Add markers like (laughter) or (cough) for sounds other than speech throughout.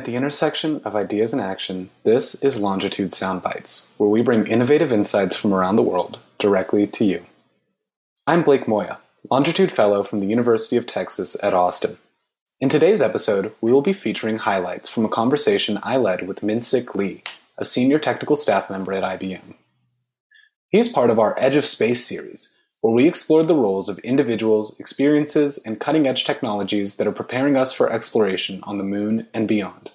At the intersection of ideas and action, this is Longitude Soundbites, where we bring innovative insights from around the world directly to you. I'm Blake Moya, Longitude Fellow from the University of Texas at Austin. In today's episode, we will be featuring highlights from a conversation I led with Minsik Lee, a senior technical staff member at IBM. He is part of our Edge of Space series, where we explored the roles of individuals, experiences, and cutting edge technologies that are preparing us for exploration on the moon and beyond.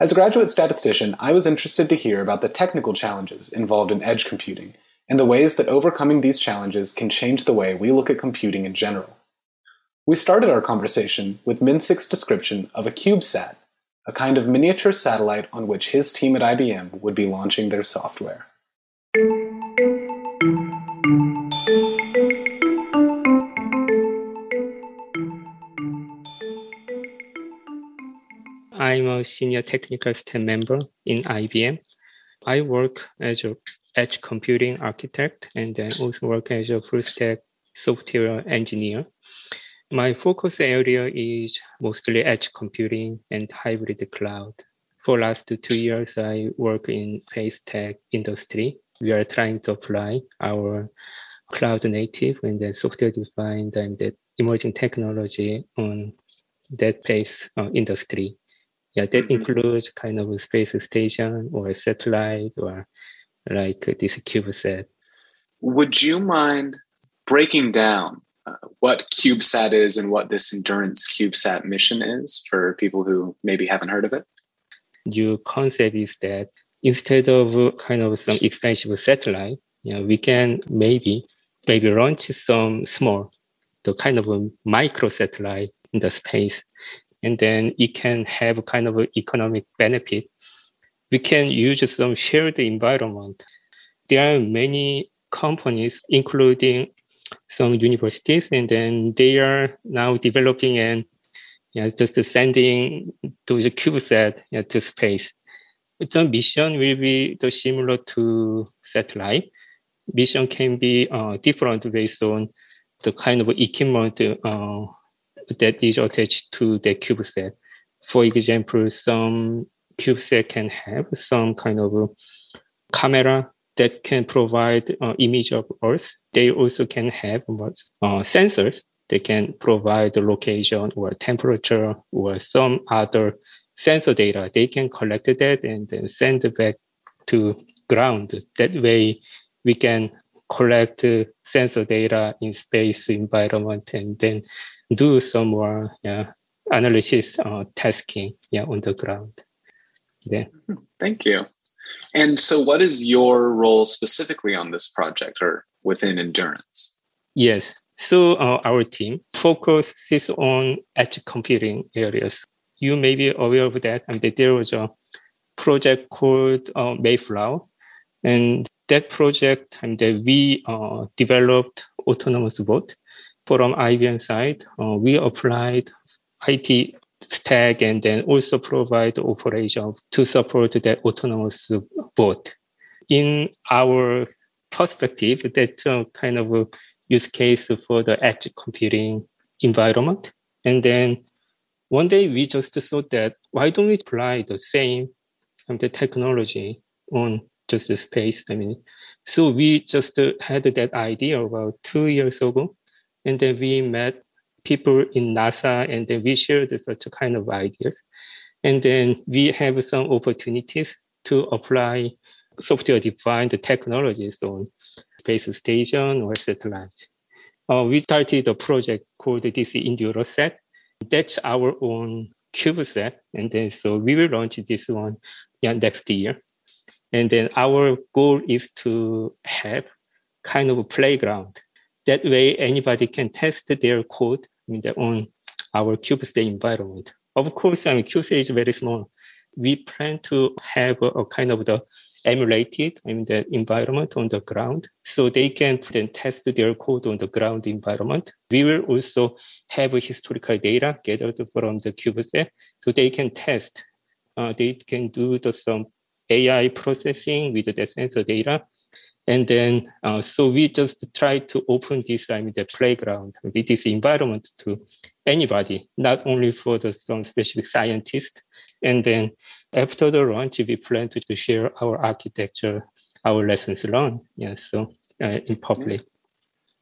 As a graduate statistician, I was interested to hear about the technical challenges involved in edge computing and the ways that overcoming these challenges can change the way we look at computing in general. We started our conversation with Minsik's description of a CubeSat, a kind of miniature satellite on which his team at IBM would be launching their software. I'm a senior technical staff member in IBM. I work as a edge computing architect and then also work as a full stack software engineer. My focus area is mostly edge computing and hybrid cloud. For last two years, I work in space tech industry. We are trying to apply our cloud native and then software defined and that emerging technology on that space uh, industry. Yeah, that mm-hmm. includes kind of a space station or a satellite or like this CubeSat. Would you mind breaking down uh, what CubeSat is and what this Endurance CubeSat mission is for people who maybe haven't heard of it? Your concept is that instead of kind of some expensive satellite, you know, we can maybe maybe launch some small, the kind of a micro satellite in the space, and then it can have kind of economic benefit. We can use some shared environment. There are many companies, including some universities, and then they are now developing and you know, just sending those CubeSat you know, to space. The mission will be the similar to satellite, mission can be uh, different based on the kind of equipment uh, that is attached to the CubeSat. For example, some CubeSat can have some kind of camera that can provide uh, image of Earth. They also can have uh, sensors that can provide the location or temperature or some other sensor data. They can collect that and then send it back to ground. That way, we can collect uh, sensor data in space environment and then do some more yeah, analysis uh, tasking yeah, on the ground. Yeah. Thank you. And so, what is your role specifically on this project or within Endurance? Yes. So, uh, our team focuses on edge computing areas. You may be aware of that. I mean, there was a project called uh, Mayflower, and that project and that we uh, developed autonomous boat from IBM side. Uh, we applied IT stack and then also provide operation to support that autonomous boat. In our perspective, that's a kind of a use case for the edge computing environment. And then one day we just thought that why don't we apply the same um, the technology on just the space. I mean, so we just uh, had that idea about two years ago, and then we met people in NASA, and then we shared such kind of ideas, and then we have some opportunities to apply software-defined technologies on space station or satellites. Uh, we started a project called this EnduroSat. That's our own CubeSat, and then so we will launch this one yeah, next year. And then our goal is to have kind of a playground. That way, anybody can test their code in their own our CubeSat environment. Of course, I mean, CubeSat is very small. We plan to have a, a kind of the emulated I mean, the environment on the ground so they can then test their code on the ground environment. We will also have historical data gathered from the CubeSat so they can test. Uh, they can do the, some AI processing with the sensor data And then, uh, so we just try to open this, I mean, the playground, this environment to anybody, not only for the some specific scientist. And then after the launch, we plan to, to share our architecture, our lessons learned. Yeah, so uh, in public.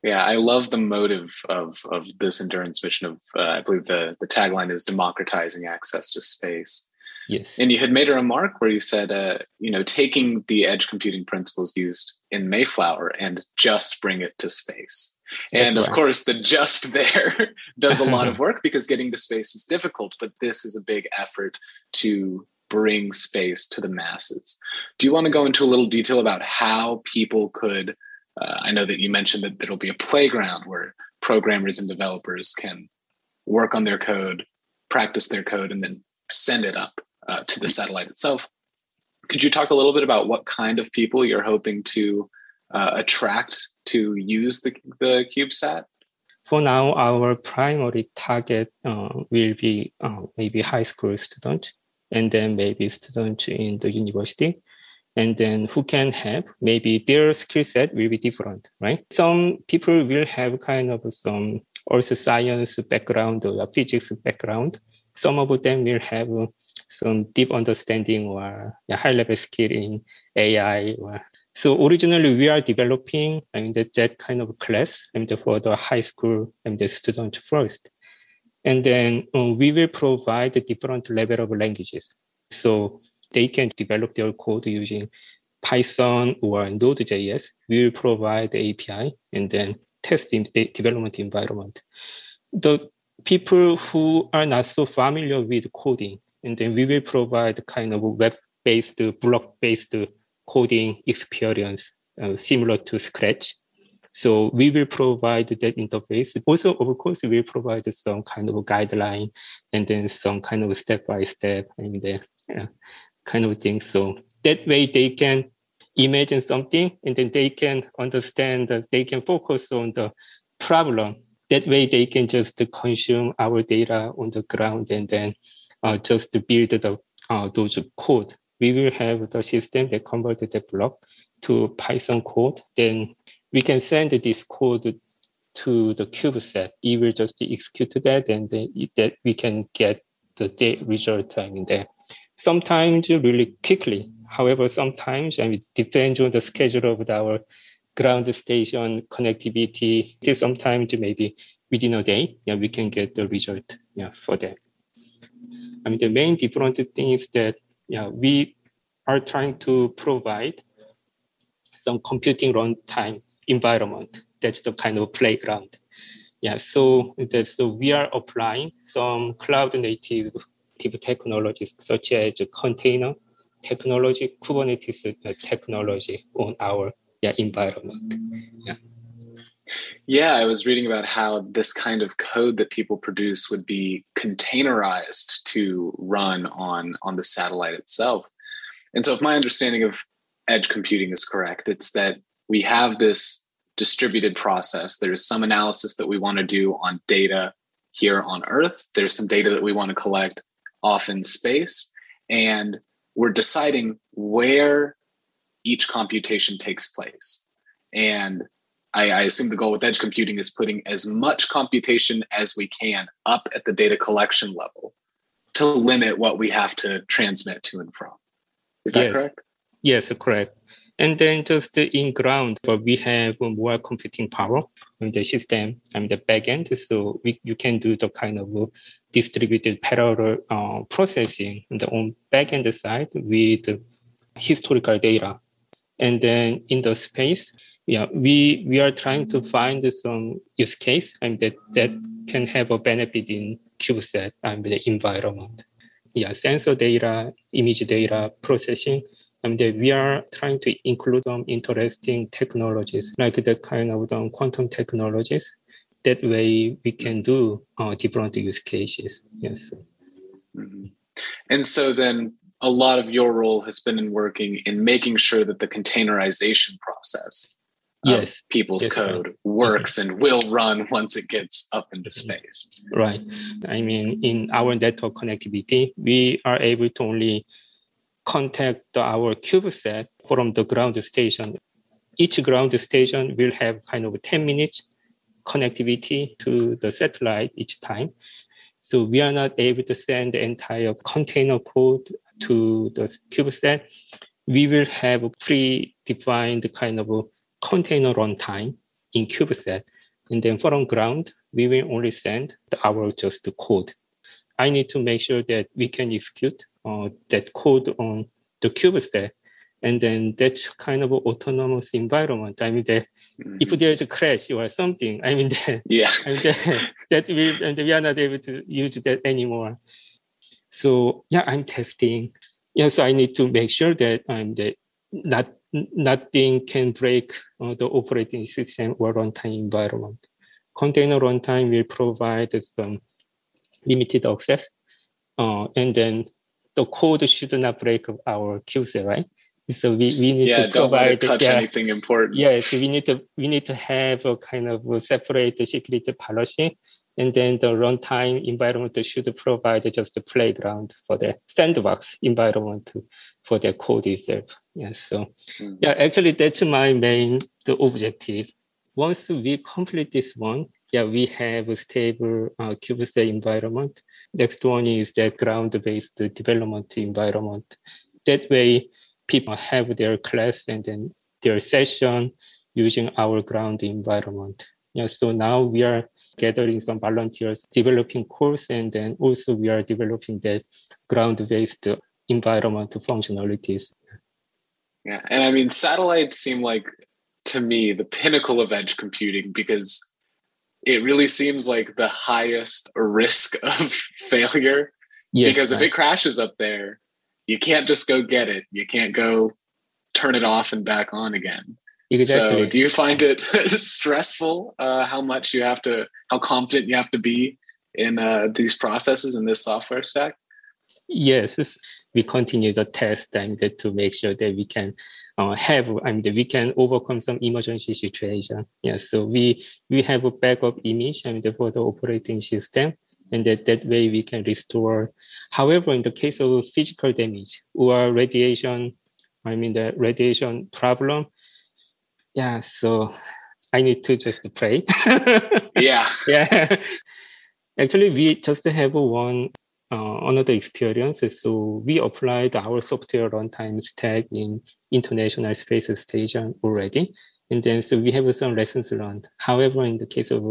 Yeah, I love the motive of of this endurance mission. Of uh, I believe the the tagline is democratizing access to space. Yes. And you had made a remark where you said, uh, you know, taking the edge computing principles used in Mayflower and just bring it to space. And of right. course, the just there (laughs) does a lot of (laughs) work because getting to space is difficult, but this is a big effort to bring space to the masses. Do you want to go into a little detail about how people could? Uh, I know that you mentioned that there'll be a playground where programmers and developers can work on their code, practice their code, and then send it up uh, to the satellite itself. Could you talk a little bit about what kind of people you're hoping to uh, attract to use the, the CubeSat? For now, our primary target uh, will be uh, maybe high school students and then maybe students in the university and then who can have maybe their skill set will be different right some people will have kind of some also science background or physics background some of them will have some deep understanding or high level skill in ai or so originally we are developing I mean that, that kind of class I mean for the high school and the student first and then um, we will provide a different level of languages. So they can develop their code using Python or Node.js. We will provide the API and then test the development environment. The people who are not so familiar with coding, and then we will provide kind of web-based, block-based coding experience uh, similar to Scratch. So we will provide that interface. Also, of course, we provide some kind of guideline and then some kind of step by step and the uh, kind of thing. So that way they can imagine something and then they can understand that they can focus on the problem. That way they can just consume our data on the ground and then uh, just build the uh, those code. We will have the system that converted the block to Python code. Then we can send this code to the CubeSat. It will just execute that, and then that we can get the result I mean there. Sometimes really quickly. However, sometimes I mean, it depends on the schedule of our ground station connectivity. Sometimes maybe within a day, yeah, we can get the result yeah, for that. I mean, the main different thing is that yeah, we are trying to provide some computing runtime environment. That's the kind of playground. Yeah, so that's, so we are applying some cloud native technologies such as container technology, Kubernetes uh, technology on our yeah, environment. Yeah. Yeah, I was reading about how this kind of code that people produce would be containerized to run on on the satellite itself. And so if my understanding of edge computing is correct, it's that we have this distributed process. There's some analysis that we want to do on data here on Earth. There's some data that we want to collect off in space. And we're deciding where each computation takes place. And I, I, assume the goal with edge computing is putting as much computation as we can up at the data collection level to limit what we have to transmit to and from. Is that yes. correct? Yes, correct. And then just in ground, but we have more computing power in the system and the backend. So we, you can do the kind of distributed parallel uh, processing on the on backend side with historical data. And then in the space, yeah, we we are trying to find some use case and that that can have a benefit in CubeSat and the environment. Yeah, sensor data, image data processing and we are trying to include some interesting technologies like the kind of um, quantum technologies. That way we can do uh, different use cases. Yes. Mm-hmm. And so then a lot of your role has been in working in making sure that the containerization process yes. people's yes, code works and will run once it gets up into space. Right. I mean in our network connectivity we are able to only contact our CubeSat from the ground station. Each ground station will have kind of 10 minutes connectivity to the satellite each time. So we are not able to send the entire container code to the CubeSat. We will have a pre-defined kind of a container runtime in CubeSat. And then from ground, we will only send the, our just the code. I need to make sure that we can execute uh, that code on the CubeSat and then that's kind of autonomous environment. I mean, that mm-hmm. if there's a crash or something, I mean, (laughs) that, yeah, I mean, that, that we and we are not able to use that anymore. So yeah, I'm testing. Yes, I need to make sure that I'm the not nothing can break uh, the operating system or runtime environment. Container runtime will provide some limited access, uh, and then the code should not break our CubeSat, right? So we, we need yeah, to provide touch yeah, anything important. Yeah, so we need to we need to have a kind of a separate security policy, and then the runtime environment should provide just a playground for the sandbox environment for the code itself. Yeah, so mm. yeah, actually that's my main the objective. Once we complete this one, yeah, we have a stable uh, CubeSat environment. Next one is the ground-based development environment. That way, people have their class and then their session using our ground environment. Yeah, so now we are gathering some volunteers, developing course, and then also we are developing the ground-based environment functionalities. Yeah, and I mean, satellites seem like to me the pinnacle of edge computing because it really seems like the highest risk (laughs) of failure. Yes, because if it crashes up there, you can't just go get it. You can't go turn it off and back on again. Exactly. So, do you find it (laughs) stressful? Uh, how much you have to, how confident you have to be in uh, these processes in this software stack? Yes, we continue the test and to make sure that we can uh, have, I mean, we can overcome some emergency situation. Yeah, so we we have a backup image I mean, for the operating system, and that, that way we can restore. However, in the case of physical damage or radiation, I mean the radiation problem, yeah, so I need to just pray. (laughs) yeah. Yeah. Actually, we just have one uh, another experience. So we applied our software runtime stack in International Space Station already. And then so we have some lessons learned. However, in the case of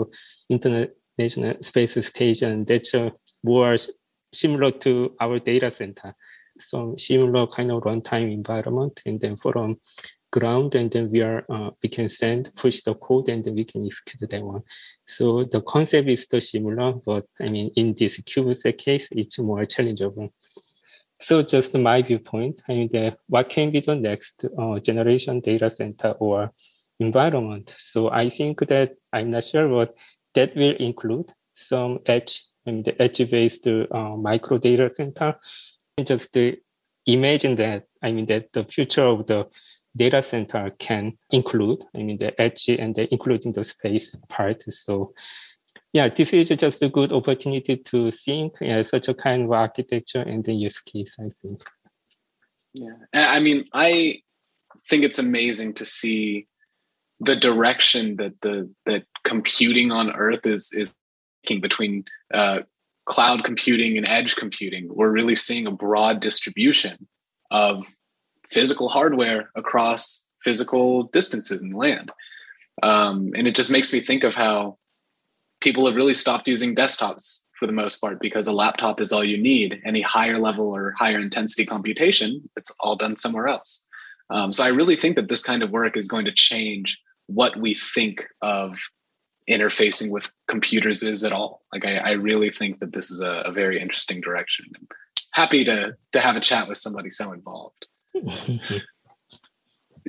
international Space Station that's uh, more similar to our data center. Some similar kind of runtime environment, and then from ground, and then we are uh, we can send push the code, and then we can execute that one. So the concept is still similar, but I mean in this CubeSat case, it's more challengeable. So just my viewpoint, I mean, the, what can be the next uh, generation data center or environment? So I think that I'm not sure what that will include some edge, I mean, the edge-based uh, micro data center. And just imagine that, I mean, that the future of the data center can include, I mean, the edge and the, including the space part. So yeah, this is just a good opportunity to think yeah, such a kind of architecture and the use case, I think. Yeah, I mean, I think it's amazing to see the direction that the that computing on Earth is is taking between uh, cloud computing and edge computing. We're really seeing a broad distribution of physical hardware across physical distances in land, um, and it just makes me think of how people have really stopped using desktops for the most part because a laptop is all you need. Any higher level or higher intensity computation, it's all done somewhere else. Um, so I really think that this kind of work is going to change what we think of interfacing with computers is at all. Like I, I really think that this is a, a, very interesting direction. Happy to to have a chat with somebody so involved. (laughs)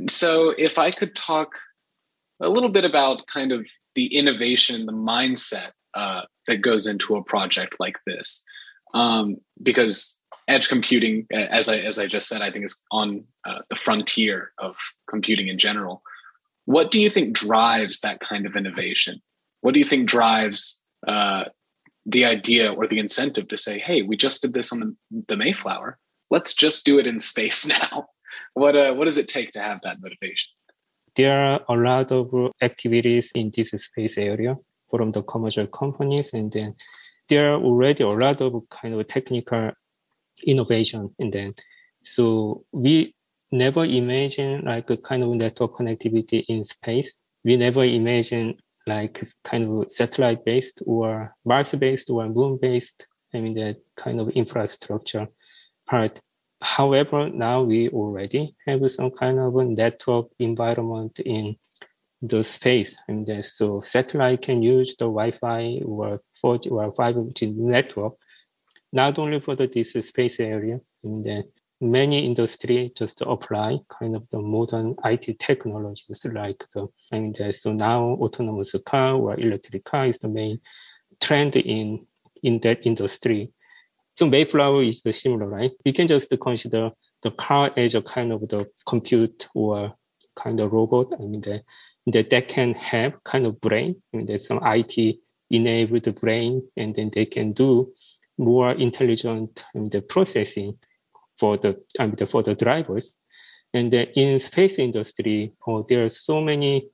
so if I could talk a little bit about kind of the innovation, the mindset uh, that goes into a project like this, um, because edge computing, as I as I just said, I think is on uh, the frontier of computing in general. What do you think drives that kind of innovation? What do you think drives uh, the idea or the incentive to say, "Hey, we just did this on the, the Mayflower. Let's just do it in space (laughs) now." What uh, what does it take to have that motivation? there are a lot of activities in this space area from the commercial companies, and then there are already a lot of kind of technical innovation, and then so we never imagine like a kind of network connectivity in space. We never imagine like kind of satellite based or Mars based or moon based. I mean that kind of infrastructure part. However, now we already have some kind of a network environment in the space. And then, so satellite can use the Wi-Fi or 4G or 5G network, not only for the this space area, and then many industry just apply kind of the modern IT technologies like the, and then, so now autonomous car or electric car is the main trend in, in that industry. So Mayflower is the similar, right? We can just consider the car as a kind of the compute or kind of robot. I mean, that, that, that can have kind of brain. I mean, there's some IT enabled brain, and then they can do more intelligent I mean, the processing for the I mean, for the drivers. And then in space industry, oh, there are so many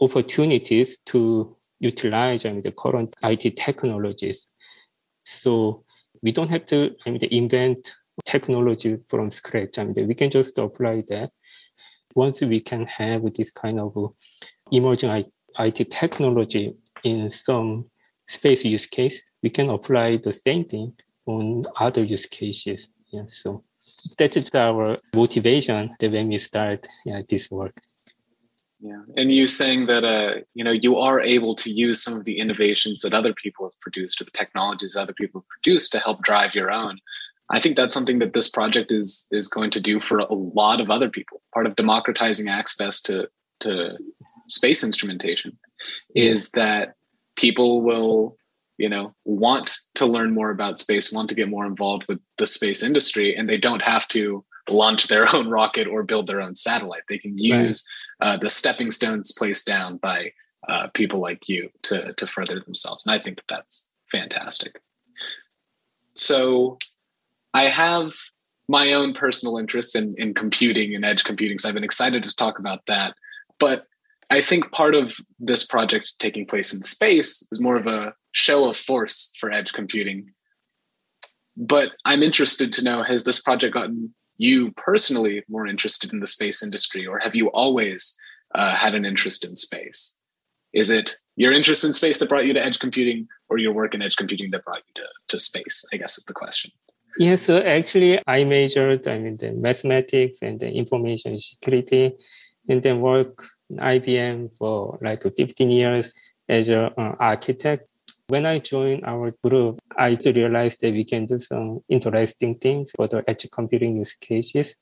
opportunities to utilize I mean, the current IT technologies. So we don't have to I mean, invent technology from scratch. I mean, we can just apply that. Once we can have this kind of emerging IT technology in some space use case, we can apply the same thing on other use cases. Yeah, so that is our motivation that when we start yeah, this work. Yeah, and you saying that uh, you know you are able to use some of the innovations that other people have produced or the technologies other people have produced to help drive your own. I think that's something that this project is is going to do for a lot of other people. Part of democratizing access to to space instrumentation is that people will you know want to learn more about space want to get more involved with the space industry and they don't have to launch their (laughs) own rocket or build their own satellite they can use right. uh, the stepping stones placed down by uh, people like you to to further themselves and i think that that's fantastic so i have my own personal interests in, in computing and edge computing so i've been excited to talk about that but I think part of this project taking place in space is more of a show of force for edge computing. But I'm interested to know has this project gotten you personally more interested in the space industry, or have you always uh, had an interest in space? Is it your interest in space that brought you to edge computing, or your work in edge computing that brought you to, to space? I guess is the question. Yes, so actually, I majored I mean the mathematics and the information security, and then work in IBM for like 15 years as an uh, architect when I joined our group, I realized that we can do some interesting things for the edge computing use cases.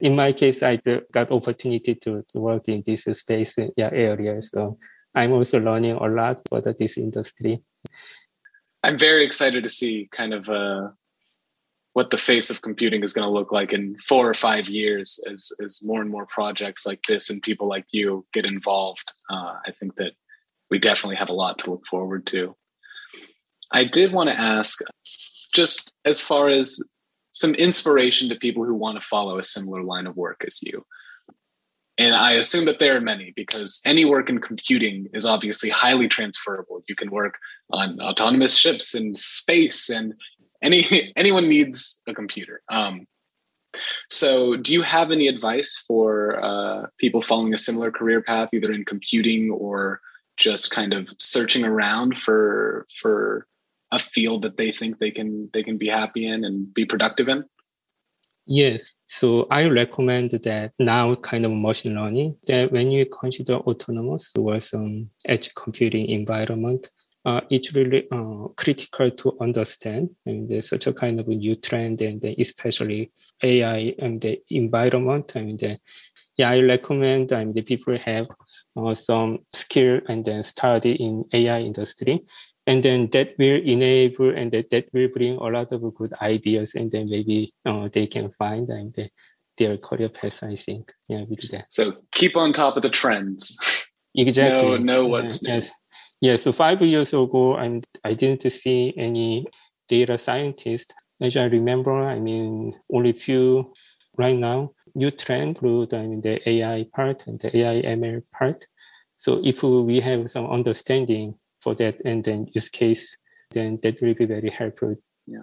In my case, I got opportunity to, to work in this space yeah, area. So I'm also learning a lot about this industry. I'm very excited to see kind of uh, what the face of computing is going to look like in four or five years as, as more and more projects like this and people like you get involved. Uh, I think that we definitely have a lot to look forward to. I did want to ask just as far as some inspiration to people who want to follow a similar line of work as you. And I assume that there are many because any work in computing is obviously highly transferable. You can work on autonomous ships in space, and any (laughs) anyone needs a computer. Um, so, do you have any advice for uh, people following a similar career path, either in computing or just kind of searching around for for a field that they think they can they can be happy in and be productive in? Yes. So I recommend that now kind of machine learning that when you consider autonomous or some edge computing environment, uh, it's really uh, critical to understand and there's such a kind of a new trend and especially AI and the environment. I mean, the, yeah, I recommend I mean, the people have uh, some skill and then study in AI industry and then that will enable and that, that will bring a lot of good ideas and then maybe uh, they can find and the, their career path i think yeah with that so keep on top of the trends (laughs) exactly know, know what's yeah, new. Yeah. yeah so five years ago and i didn't see any data scientist as i remember i mean only few right now new trend through the, I mean, the AI part and the AI ML part. So if we have some understanding for that and then use case, then that will be very helpful. Yeah.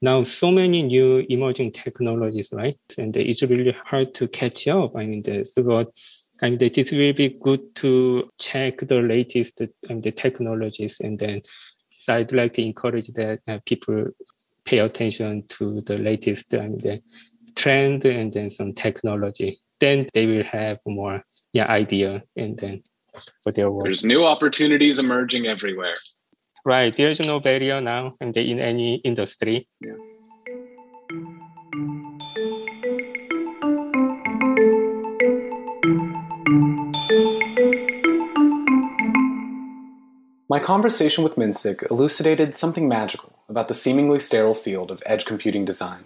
Now, so many new emerging technologies, right? And it's really hard to catch up. I mean, the, so I mean, it will be good to check the latest mean, the technologies and then I'd like to encourage that uh, people pay attention to the latest mean, the trend and then some technology. Then they will have more yeah idea and then for their work. There's new opportunities emerging everywhere. Right. There's no barrier now and in any industry. Yeah. My conversation with Minsik elucidated something magical about the seemingly sterile field of edge computing design.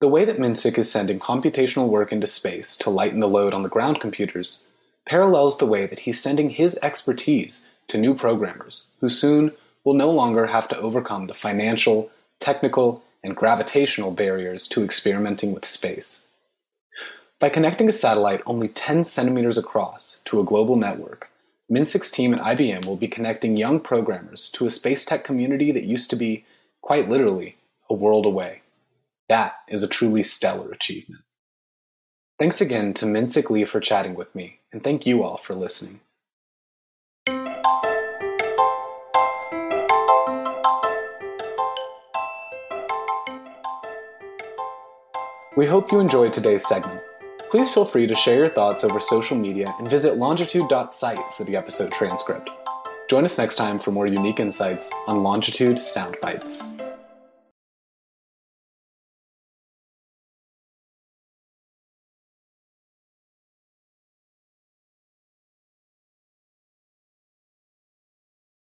The way that Minsik is sending computational work into space to lighten the load on the ground computers parallels the way that he's sending his expertise to new programmers who soon will no longer have to overcome the financial, technical, and gravitational barriers to experimenting with space. By connecting a satellite only 10 centimeters across to a global network, Minsik's team at IBM will be connecting young programmers to a space tech community that used to be, quite literally, a world away. That is a truly stellar achievement. Thanks again to Minsik Lee for chatting with me, and thank you all for listening. We hope you enjoyed today's segment. Please feel free to share your thoughts over social media and visit longitude.site for the episode transcript. Join us next time for more unique insights on Longitude Sound Bites.